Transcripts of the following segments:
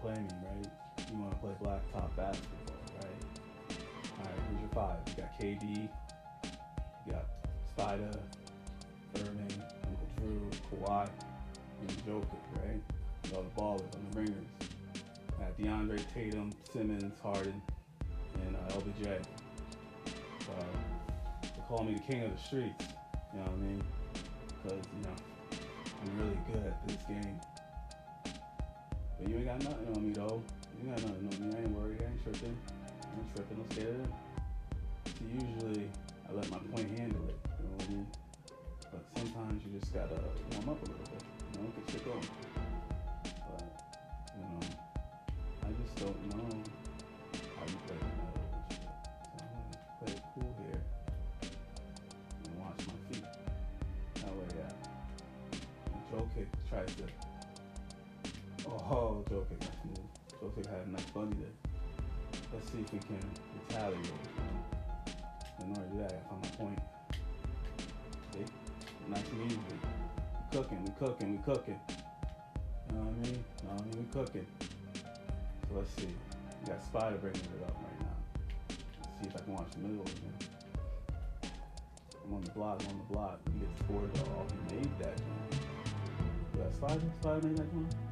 play me, right? You want to play blacktop basketball, right? All right, who's your five? You got KD, you got Spider, Irving, Uncle Drew, Kawhi, and Jokic, right? You got the ballers and the ringers. Got DeAndre Tatum, Simmons, Harden, and uh, LBJ. So they call me the king of the streets. You know what I mean? Because you know I'm really good at this game. But you ain't got nothing on me though. You ain't got nothing on me. I ain't worried. I ain't tripping. I ain't tripping. I'm scared. So usually I let my point handle it. You know what I mean? But sometimes you just gotta warm up a little bit. You know, get shit going. But you know, I just don't know how you play I'm gonna play cool here and watch my feet. That way, uh, yeah. When Jokic tries to. Oh, nice move. Jokic had a nice bunny there. Let's see if we can retaliate. In order to do that, I find my point. See? Nice and easy. We cooking, we cooking, we cooking. You know what I mean? You know what I mean? We cooking. So let's see. We got Spider bringing it up right now. Let's see if I can watch the middle again. I'm on the block, I'm on the block. We get scored off. He made that. Was that Spider? Spider made that one?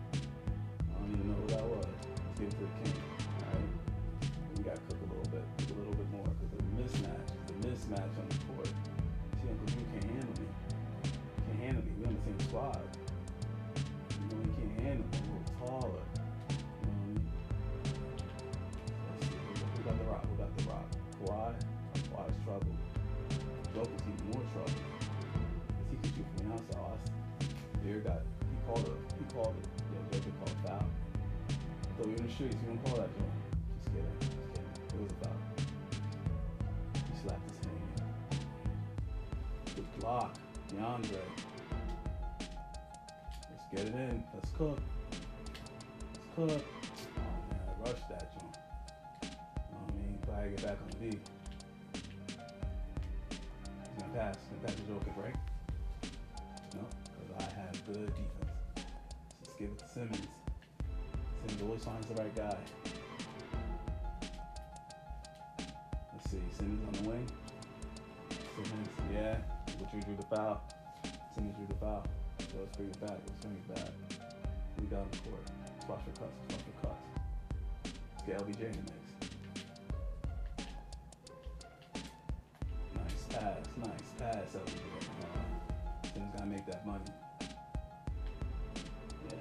Beer got he called it. He called it. Yeah, Joker called foul. So in the streets. You don't call that joint. Just kidding. Just kidding. It was a foul. He slapped his hand. Good block, DeAndre. Let's get it in. Let's cook. Let's cook. Oh man, I rushed that joint. You know what I mean? Glad I get back on the beat. He's gonna pass. He's gonna pass the Joker, right? No, because I have good defense. Let's give it to Simmons. Simmons always finds the right guy. Let's see. Simmons on the wing. Simmons, yeah. Butcher drew the foul. Simmons drew the foul. So let's bring it back. Let's bring it back. We got on the court. Watch for cuts. Watch for cuts. Let's get LBJ in the mix. Nice pass. Nice pass, LBJ. Uh, gotta make that money. Yeah.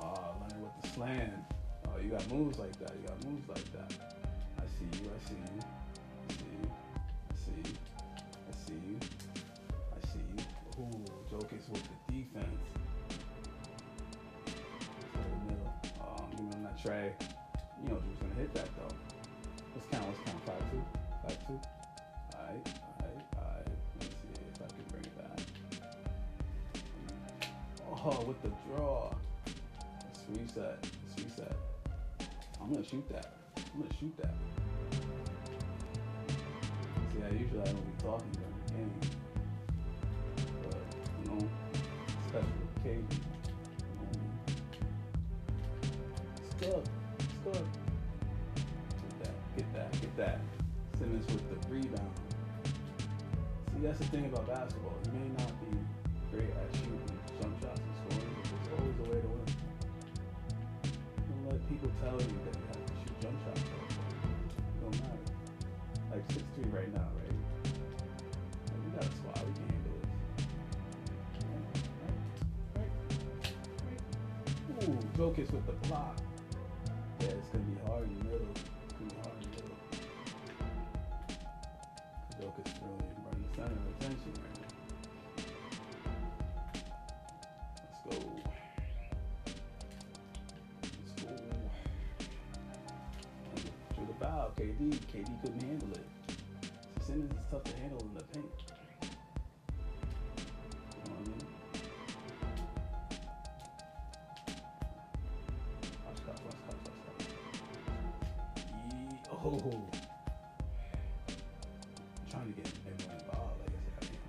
Oh, Leonard with the slam. Oh, you got moves like that. You got moves like that. I see you. I see you. I see you. I see you. I see you. I see you. Ooh, Jokic with the defense. Um, me on that tray. You know who's gonna hit that though. Let's count. Let's count. Five two. Five two. Alright. Alright. Oh, with the draw. Let's reset. Let's reset. I'm gonna shoot that. I'm gonna shoot that. See, I usually I don't be talking during the game, but you know, special occasion. It's good. It's good. Get that. Get that. Get that. Simmons with the rebound. See, that's the thing about basketball. You may not be great at shooting jump shots and scoring, but there's always a way to win. Don't let people tell you that you have to shoot jump shots. It don't matter. Like six three right now, right? Like, we got a squad. We can handle this. Right, right, right. Ooh, Jokic with the block. Yeah, it's gonna be hard in the middle. Foul. KD. KD couldn't handle it. Simmons is tough to handle in the paint. You know what I mean? Watch cuts, watch cuts, watch. Yee- Oh. I'm trying to get everyone involved. Like I said, I think.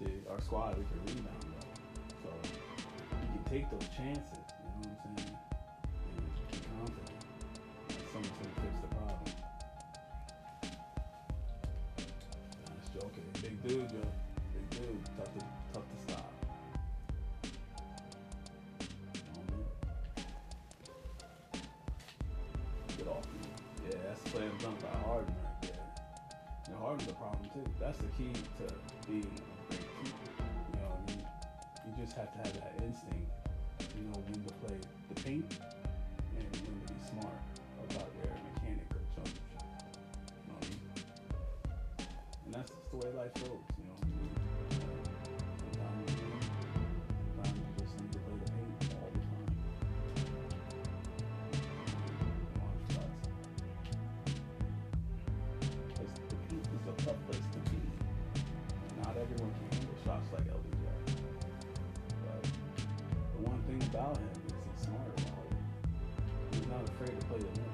Big. our squad, we can rebound take those chances. You know what I'm saying? And be confident someone's gonna fix the problem. That's joking. Big dude, yo. Big dude. Tough to tough to stop. Get off. Yeah, that's slam dunk by Harden right there. And Harden's a problem too. That's the key to being a great keeper. You know what I mean? You just have to have that instinct. You know when to play the paint and when to be smart about your mechanic jump shot. You know I mean? And that's just the way life goes. He's not afraid to play the rim.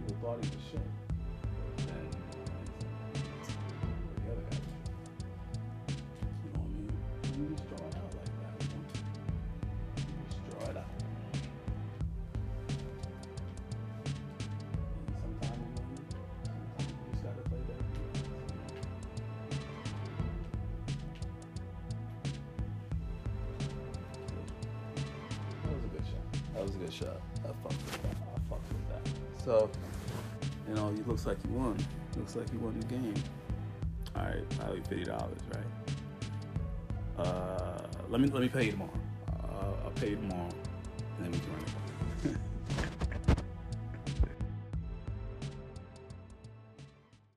People thought he shit. That was a good shot. I fucked with that. I fucked with that. So, you know, he looks like he won. Looks like he won the game. All right, I owe you fifty dollars, right? Uh, let me let me pay you tomorrow. Uh, I'll pay you tomorrow, and then we can run it.